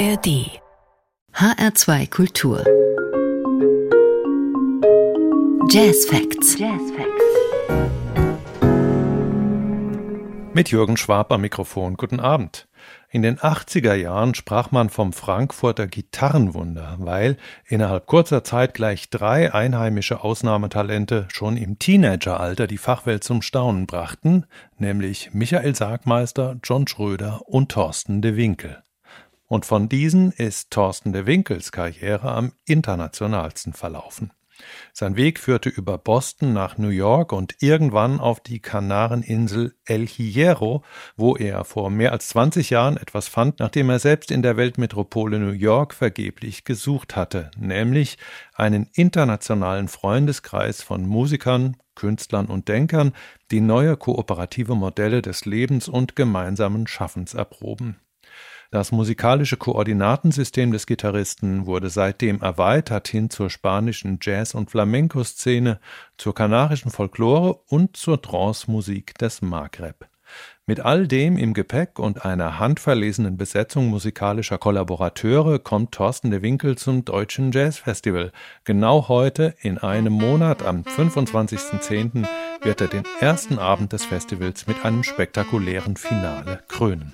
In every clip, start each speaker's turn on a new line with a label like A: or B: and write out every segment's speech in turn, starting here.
A: ARD HR2 Kultur Jazz Facts. Jazz Facts.
B: Mit Jürgen Schwab am Mikrofon. Guten Abend. In den 80er Jahren sprach man vom Frankfurter Gitarrenwunder, weil innerhalb kurzer Zeit gleich drei einheimische Ausnahmetalente schon im Teenageralter die Fachwelt zum Staunen brachten, nämlich Michael Sargmeister, John Schröder und Thorsten de Winkel. Und von diesen ist Thorsten de Winkels Karriere am internationalsten verlaufen. Sein Weg führte über Boston nach New York und irgendwann auf die Kanareninsel El Hierro, wo er vor mehr als 20 Jahren etwas fand, nachdem er selbst in der Weltmetropole New York vergeblich gesucht hatte, nämlich einen internationalen Freundeskreis von Musikern, Künstlern und Denkern, die neue kooperative Modelle des Lebens und gemeinsamen Schaffens erproben. Das musikalische Koordinatensystem des Gitarristen wurde seitdem erweitert hin zur spanischen Jazz- und Flamenco-Szene, zur kanarischen Folklore und zur Trance-Musik des Maghreb. Mit all dem im Gepäck und einer handverlesenen Besetzung musikalischer Kollaborateure kommt Thorsten de Winkel zum Deutschen Jazzfestival. Genau heute, in einem Monat, am 25.10., wird er den ersten Abend des Festivals mit einem spektakulären Finale krönen.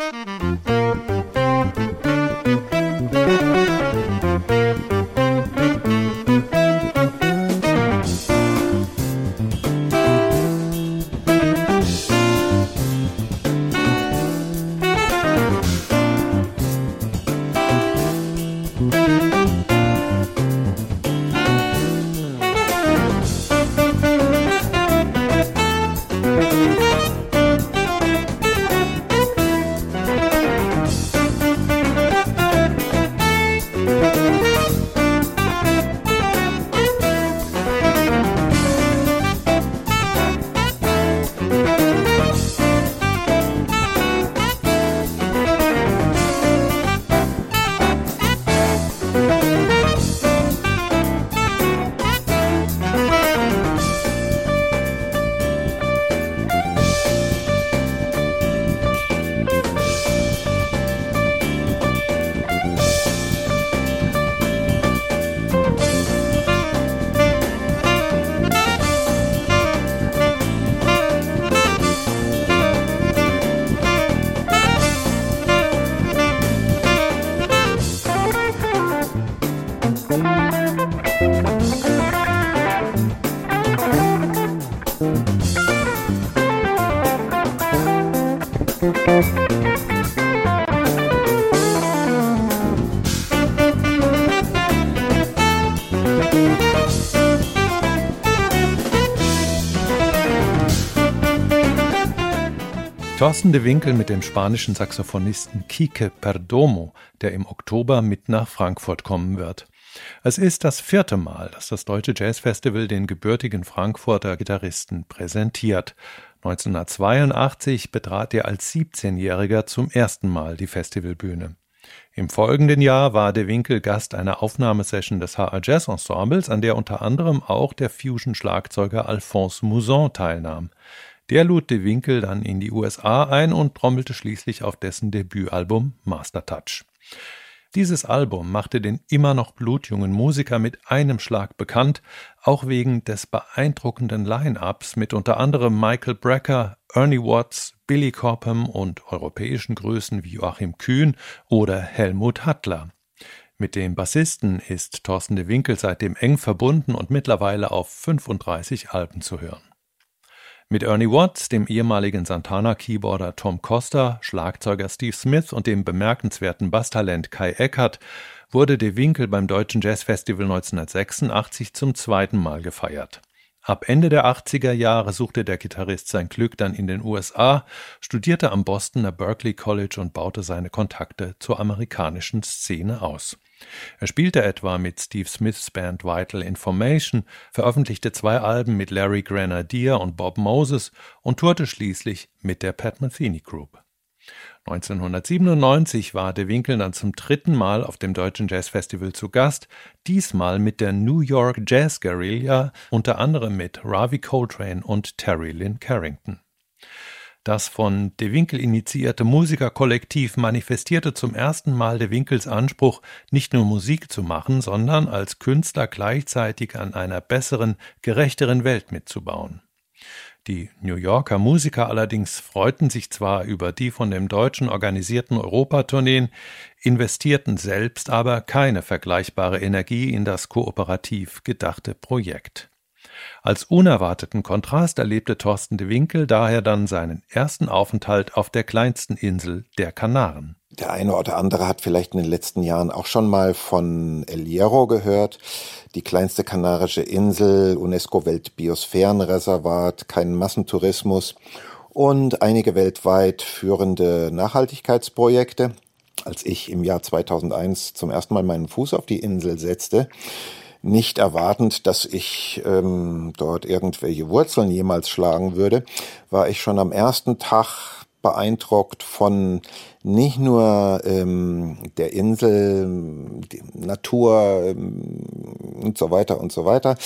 B: Thorsten de Winkel mit dem spanischen Saxophonisten Kike Perdomo, der im Oktober mit nach Frankfurt kommen wird. Es ist das vierte Mal, dass das Deutsche Jazzfestival den gebürtigen Frankfurter Gitarristen präsentiert. 1982 betrat er als 17-Jähriger zum ersten Mal die Festivalbühne. Im folgenden Jahr war De Winkel Gast einer Aufnahmesession des HR Jazz Ensembles, an der unter anderem auch der Fusion-Schlagzeuger Alphonse Mouzon teilnahm. Der lud de Winkel dann in die USA ein und trommelte schließlich auf dessen Debütalbum Master Touch. Dieses Album machte den immer noch blutjungen Musiker mit einem Schlag bekannt, auch wegen des beeindruckenden Line-ups mit unter anderem Michael Brecker, Ernie Watts, Billy Cobham und europäischen Größen wie Joachim Kühn oder Helmut Hattler. Mit dem Bassisten ist Thorsten de Winkel seitdem eng verbunden und mittlerweile auf 35 Alben zu hören. Mit Ernie Watts, dem ehemaligen Santana-Keyboarder Tom Costa, Schlagzeuger Steve Smith und dem bemerkenswerten Basstalent Kai Eckert wurde De Winkel beim Deutschen Jazzfestival 1986 zum zweiten Mal gefeiert. Ab Ende der 80er Jahre suchte der Gitarrist sein Glück dann in den USA, studierte am Bostoner Berkeley College und baute seine Kontakte zur amerikanischen Szene aus. Er spielte etwa mit Steve Smiths Band Vital Information, veröffentlichte zwei Alben mit Larry Grenadier und Bob Moses und tourte schließlich mit der Pat Metheny Group. 1997 war De Winkel dann zum dritten Mal auf dem Deutschen Jazzfestival zu Gast, diesmal mit der New York Jazz Guerilla, unter anderem mit Ravi Coltrane und Terry Lynn Carrington. Das von De Winkel initiierte Musikerkollektiv manifestierte zum ersten Mal De Winkels Anspruch, nicht nur Musik zu machen, sondern als Künstler gleichzeitig an einer besseren, gerechteren Welt mitzubauen. Die New Yorker Musiker allerdings freuten sich zwar über die von dem Deutschen organisierten Europatourneen, investierten selbst aber keine vergleichbare Energie in das kooperativ gedachte Projekt. Als unerwarteten Kontrast erlebte Thorsten de Winkel daher dann seinen ersten Aufenthalt auf der kleinsten Insel der Kanaren.
C: Der eine oder andere hat vielleicht in den letzten Jahren auch schon mal von El Hierro gehört. Die kleinste kanarische Insel, UNESCO-Weltbiosphärenreservat, kein Massentourismus und einige weltweit führende Nachhaltigkeitsprojekte. Als ich im Jahr 2001 zum ersten Mal meinen Fuß auf die Insel setzte, nicht erwartend, dass ich ähm, dort irgendwelche Wurzeln jemals schlagen würde, war ich schon am ersten Tag beeindruckt von nicht nur ähm, der Insel, Natur ähm, und so weiter und so weiter,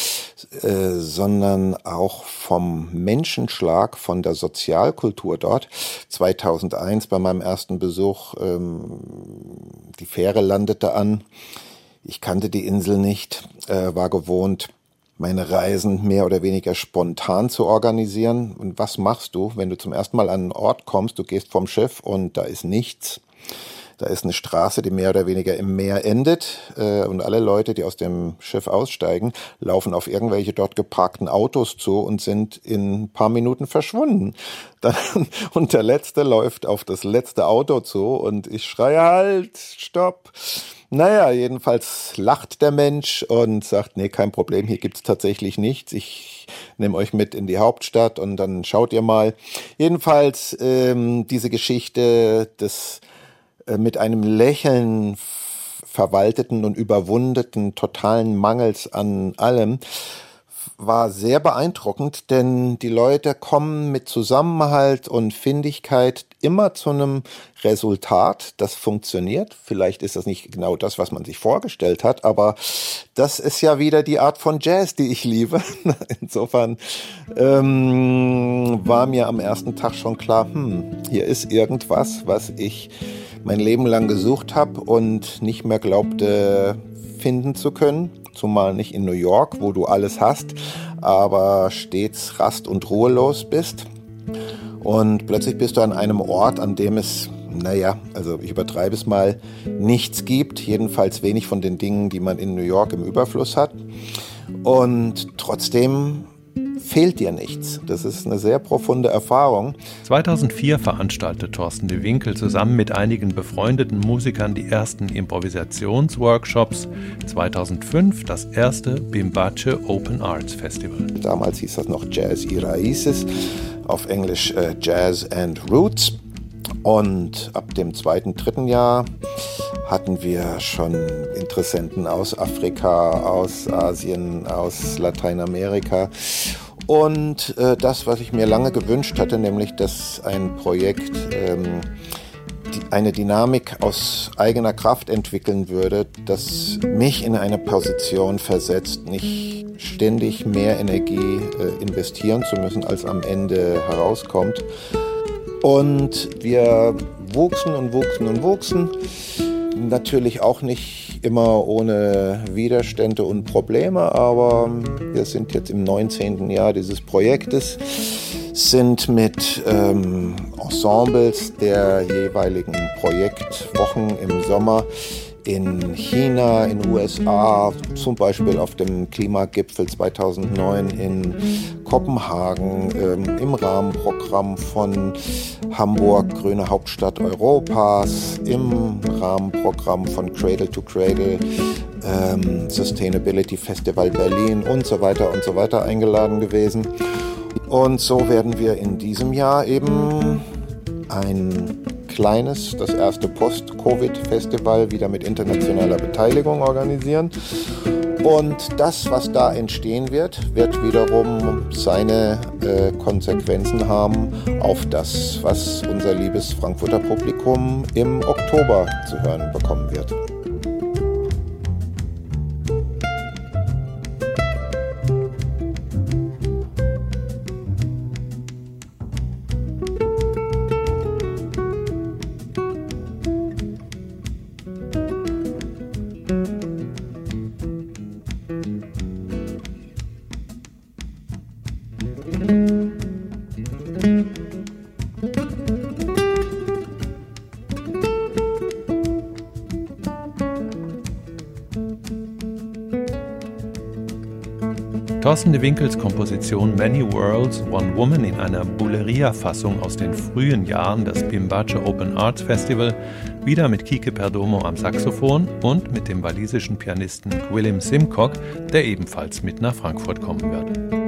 C: äh, sondern auch vom Menschenschlag, von der Sozialkultur dort. 2001 bei meinem ersten Besuch, ähm, die Fähre landete an. Ich kannte die Insel nicht, äh, war gewohnt, meine Reisen mehr oder weniger spontan zu organisieren. Und was machst du, wenn du zum ersten Mal an einen Ort kommst, du gehst vom Schiff und da ist nichts. Da ist eine Straße, die mehr oder weniger im Meer endet äh, und alle Leute, die aus dem Schiff aussteigen, laufen auf irgendwelche dort geparkten Autos zu und sind in ein paar Minuten verschwunden. Dann, und der Letzte läuft auf das letzte Auto zu und ich schreie halt, stopp. Naja, jedenfalls lacht der Mensch und sagt, nee, kein Problem, hier gibt's tatsächlich nichts. Ich nehme euch mit in die Hauptstadt und dann schaut ihr mal. Jedenfalls ähm, diese Geschichte des äh, mit einem Lächeln verwalteten und überwundeten totalen Mangels an allem war sehr beeindruckend, denn die Leute kommen mit Zusammenhalt und Findigkeit immer zu einem Resultat, das funktioniert. Vielleicht ist das nicht genau das, was man sich vorgestellt hat, aber das ist ja wieder die Art von Jazz, die ich liebe. Insofern ähm, war mir am ersten Tag schon klar, hm, hier ist irgendwas, was ich mein Leben lang gesucht habe und nicht mehr glaubte finden zu können zumal nicht in New York, wo du alles hast, aber stets rast- und ruhelos bist. Und plötzlich bist du an einem Ort, an dem es, naja, also ich übertreibe es mal, nichts gibt, jedenfalls wenig von den Dingen, die man in New York im Überfluss hat. Und trotzdem fehlt dir nichts. Das ist eine sehr profunde Erfahrung.
B: 2004 veranstaltete Thorsten de Winkel zusammen mit einigen befreundeten Musikern die ersten Improvisationsworkshops. 2005 das erste Bimbache Open Arts Festival.
C: Damals hieß das noch Jazz Raíces, auf Englisch äh, Jazz and Roots. Und ab dem zweiten, dritten Jahr hatten wir schon Interessenten aus Afrika, aus Asien, aus Lateinamerika. Und äh, das, was ich mir lange gewünscht hatte, nämlich dass ein Projekt ähm, die, eine Dynamik aus eigener Kraft entwickeln würde, das mich in eine Position versetzt, nicht ständig mehr Energie äh, investieren zu müssen, als am Ende herauskommt. Und wir wuchsen und wuchsen und wuchsen. Natürlich auch nicht immer ohne Widerstände und Probleme, aber wir sind jetzt im 19. Jahr dieses Projektes, sind mit ähm, Ensembles der jeweiligen Projektwochen im Sommer in China, in den USA, zum Beispiel auf dem Klimagipfel 2009 in Kopenhagen, ähm, im Rahmenprogramm von Hamburg, grüne Hauptstadt Europas, im Rahmenprogramm von Cradle to Cradle, ähm, Sustainability Festival Berlin und so weiter und so weiter eingeladen gewesen. Und so werden wir in diesem Jahr eben ein kleines, das erste Post-Covid-Festival wieder mit internationaler Beteiligung organisieren. Und das, was da entstehen wird, wird wiederum seine äh, Konsequenzen haben auf das, was unser liebes Frankfurter Publikum im Oktober zu hören bekommen wird.
B: Thorsten de Winkels Komposition Many Worlds, One Woman in einer Bulleria-Fassung aus den frühen Jahren des Pimbace Open Arts Festival, wieder mit Kike Perdomo am Saxophon und mit dem walisischen Pianisten Willem Simcock, der ebenfalls mit nach Frankfurt kommen wird.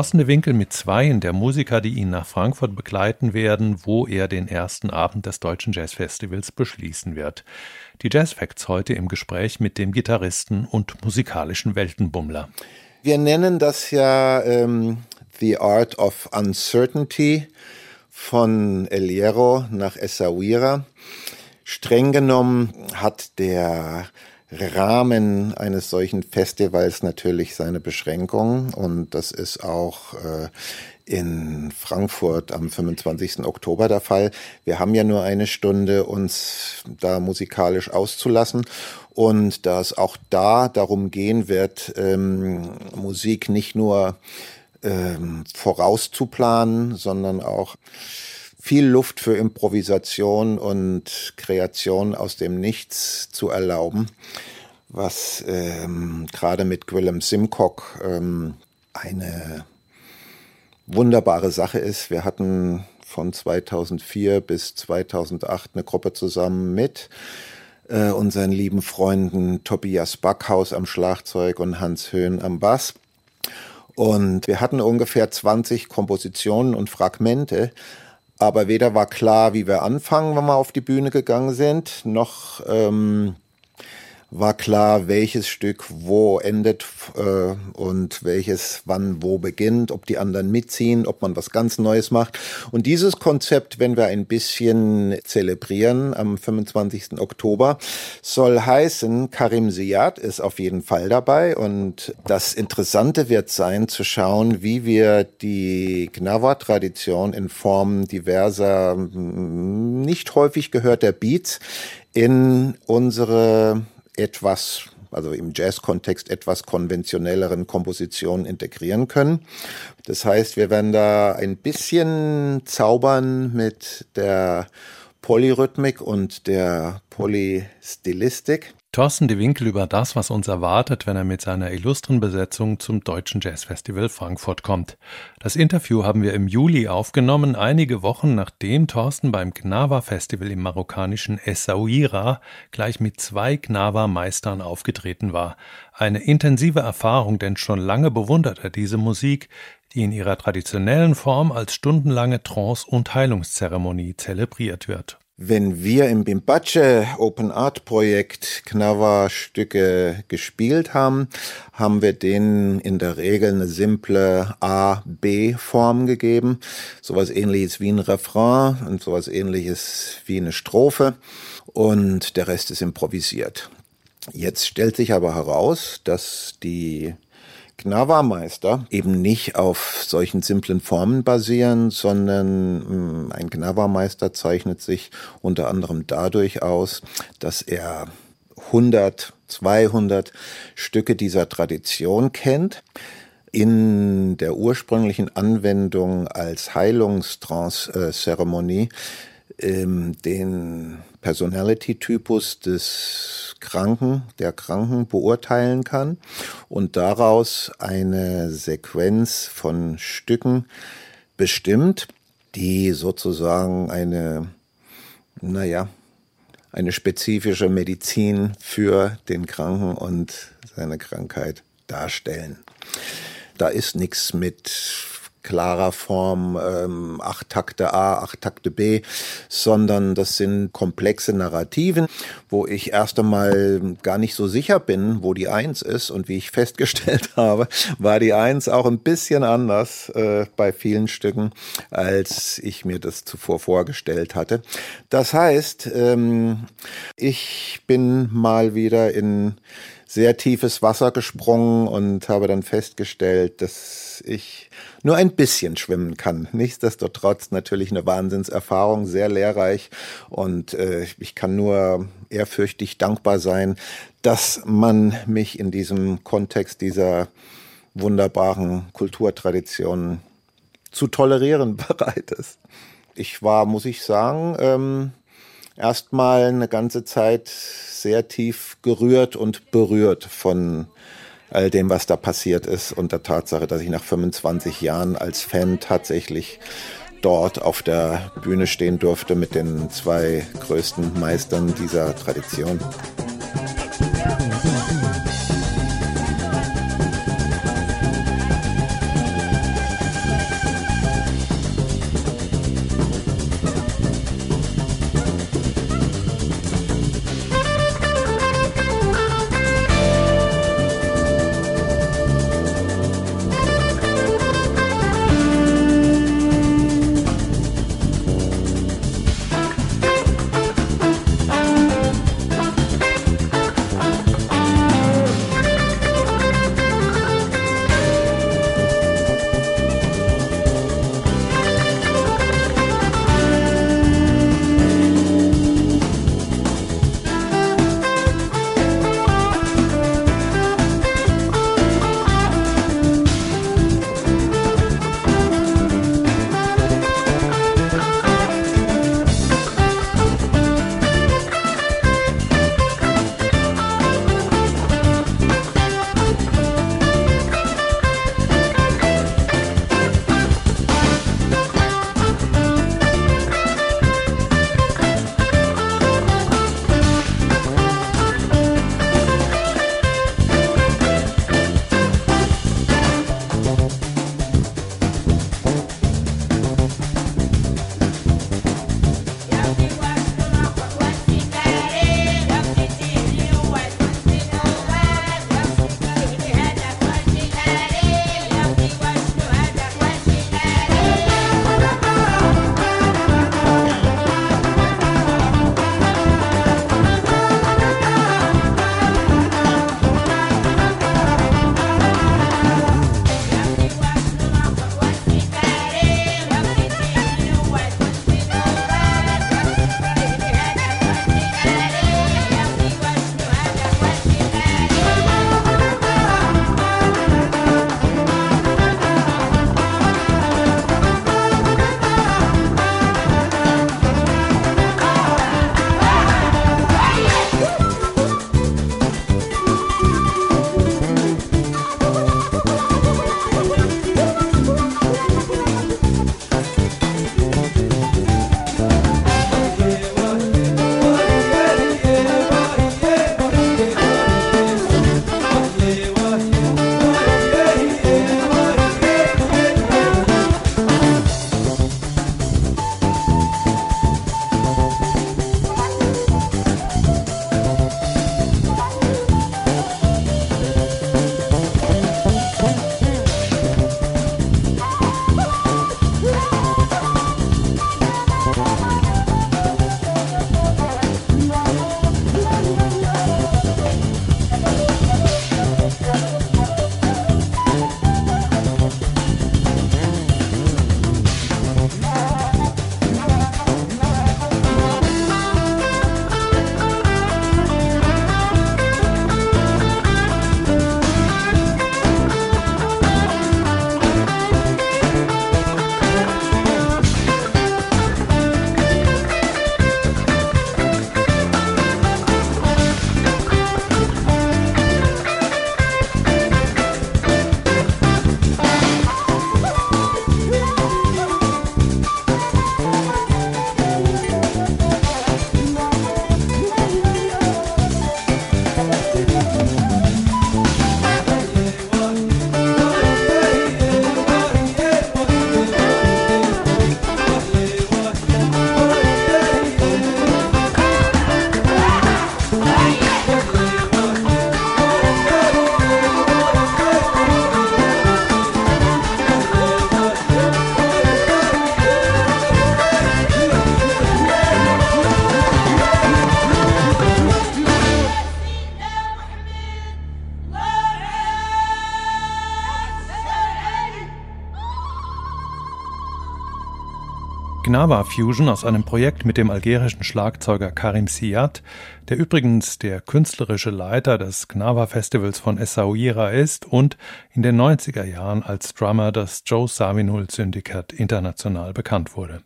B: De Winkel mit zweien der Musiker, die ihn nach Frankfurt begleiten werden, wo er den ersten Abend des Deutschen Jazzfestivals beschließen wird. Die Jazz heute im Gespräch mit dem Gitarristen und musikalischen Weltenbummler.
C: Wir nennen das ja ähm, The Art of Uncertainty von El Hierro nach Essaouira. Streng genommen hat der Rahmen eines solchen Festivals natürlich seine Beschränkungen und das ist auch äh, in Frankfurt am 25. Oktober der Fall. Wir haben ja nur eine Stunde, uns da musikalisch auszulassen und da es auch da darum gehen wird, ähm, Musik nicht nur ähm, vorauszuplanen, sondern auch viel Luft für Improvisation und Kreation aus dem Nichts zu erlauben, was ähm, gerade mit Gwillem Simcock ähm, eine wunderbare Sache ist. Wir hatten von 2004 bis 2008 eine Gruppe zusammen mit äh, unseren lieben Freunden Tobias Backhaus am Schlagzeug und Hans Höhn am Bass. Und wir hatten ungefähr 20 Kompositionen und Fragmente, aber weder war klar, wie wir anfangen, wenn wir auf die Bühne gegangen sind, noch ähm, war klar, welches Stück wo endet äh, und welches wann wo beginnt, ob die anderen mitziehen, ob man was ganz Neues macht. Und dieses Konzept, wenn wir ein bisschen zelebrieren am 25. Oktober, soll heißen, Karim Siad ist auf jeden Fall dabei. Und das Interessante wird sein, zu schauen, wie wir die Gnawa-Tradition in Form diverser, nicht häufig gehörter Beats in unsere etwas also im Jazz-Kontext etwas konventionelleren Kompositionen integrieren können. Das heißt, wir werden da ein bisschen zaubern mit der Polyrhythmik und der Polystilistik.
B: Thorsten de Winkel über das, was uns erwartet, wenn er mit seiner illustren Besetzung zum Deutschen Jazzfestival Frankfurt kommt. Das Interview haben wir im Juli aufgenommen, einige Wochen nachdem Thorsten beim Gnawa Festival im marokkanischen Essaouira gleich mit zwei Gnawa Meistern aufgetreten war. Eine intensive Erfahrung, denn schon lange bewundert er diese Musik, die in ihrer traditionellen Form als stundenlange Trance- und Heilungszeremonie zelebriert wird.
C: Wenn wir im Bimbache Open Art Projekt Knava-Stücke gespielt haben, haben wir denen in der Regel eine simple A-B-Form gegeben. Sowas ähnliches wie ein Refrain und sowas ähnliches wie eine Strophe. Und der Rest ist improvisiert. Jetzt stellt sich aber heraus, dass die Gnawa-Meister eben nicht auf solchen simplen Formen basieren, sondern mm, ein Gnawa-Meister zeichnet sich unter anderem dadurch aus, dass er 100, 200 Stücke dieser Tradition kennt in der ursprünglichen Anwendung als Heilungstrance-Zeremonie ähm, den Personality-Typus des Kranken, der Kranken beurteilen kann und daraus eine Sequenz von Stücken bestimmt, die sozusagen eine, naja, eine spezifische Medizin für den Kranken und seine Krankheit darstellen. Da ist nichts mit klarer Form ähm, acht Takte A, acht Takte B, sondern das sind komplexe Narrativen, wo ich erst einmal gar nicht so sicher bin, wo die Eins ist und wie ich festgestellt habe, war die Eins auch ein bisschen anders äh, bei vielen Stücken, als ich mir das zuvor vorgestellt hatte. Das heißt, ähm, ich bin mal wieder in sehr tiefes Wasser gesprungen und habe dann festgestellt, dass ich nur ein bisschen schwimmen kann. Nichtsdestotrotz natürlich eine Wahnsinnserfahrung, sehr lehrreich und äh, ich kann nur ehrfürchtig dankbar sein, dass man mich in diesem Kontext dieser wunderbaren Kulturtraditionen zu tolerieren bereit ist. Ich war, muss ich sagen, ähm, erstmal eine ganze Zeit sehr tief gerührt und berührt von all dem, was da passiert ist und der Tatsache, dass ich nach 25 Jahren als Fan tatsächlich dort auf der Bühne stehen durfte mit den zwei größten Meistern dieser Tradition.
B: Gnawa Fusion aus einem Projekt mit dem algerischen Schlagzeuger Karim Siad, der übrigens der künstlerische Leiter des Gnawa Festivals von Essaouira ist und in den 90er Jahren als Drummer des Joe Savinul Syndicate international bekannt wurde.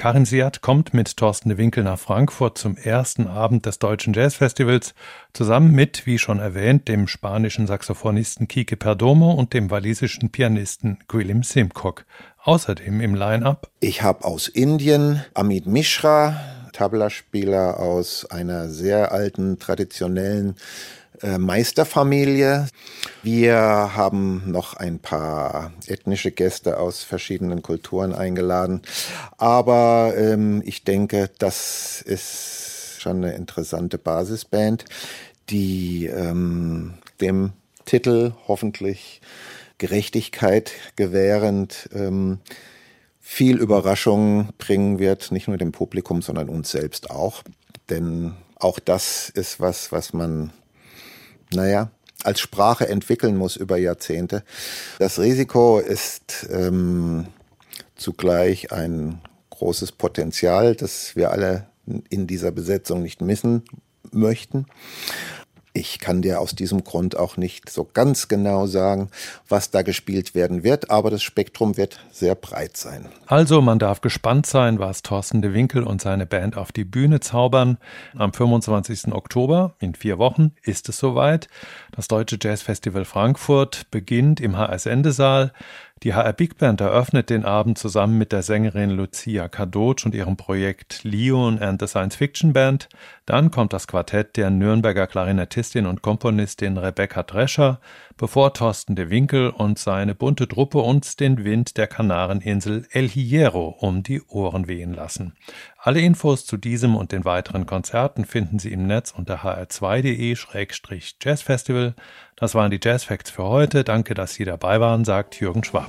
B: Karin Siat kommt mit Thorsten de Winkel nach Frankfurt zum ersten Abend des Deutschen Jazzfestivals, zusammen mit, wie schon erwähnt, dem spanischen Saxophonisten Kike Perdomo und dem walisischen Pianisten Gwilym Simcock. Außerdem im Line-Up.
C: Ich habe aus Indien Amit Mishra, Tablaspieler aus einer sehr alten, traditionellen äh, Meisterfamilie. Wir haben noch ein paar ethnische Gäste aus verschiedenen Kulturen eingeladen. Aber ähm, ich denke, das ist schon eine interessante Basisband, die ähm, dem Titel hoffentlich Gerechtigkeit gewährend ähm, viel Überraschung bringen wird, nicht nur dem Publikum, sondern uns selbst auch. Denn auch das ist was, was man naja, als Sprache entwickeln muss über Jahrzehnte. Das Risiko ist ähm, zugleich ein großes Potenzial, das wir alle in dieser Besetzung nicht missen möchten. Ich kann dir aus diesem Grund auch nicht so ganz genau sagen, was da gespielt werden wird, aber das Spektrum wird sehr breit sein.
B: Also man darf gespannt sein, was Thorsten de Winkel und seine Band auf die Bühne zaubern. Am 25. Oktober, in vier Wochen, ist es soweit. Das Deutsche Jazzfestival Frankfurt beginnt im HS Endesaal. Die HR Big Band eröffnet den Abend zusammen mit der Sängerin Lucia Kadocz und ihrem Projekt Leon and the Science Fiction Band. Dann kommt das Quartett der Nürnberger Klarinettistin und Komponistin Rebecca Drescher, bevor Thorsten de Winkel und seine bunte Truppe uns den Wind der Kanareninsel El Hierro um die Ohren wehen lassen. Alle Infos zu diesem und den weiteren Konzerten finden Sie im Netz unter hr2.de-jazzfestival. Das waren die Jazz Facts für heute. Danke, dass Sie dabei waren, sagt Jürgen Schwab.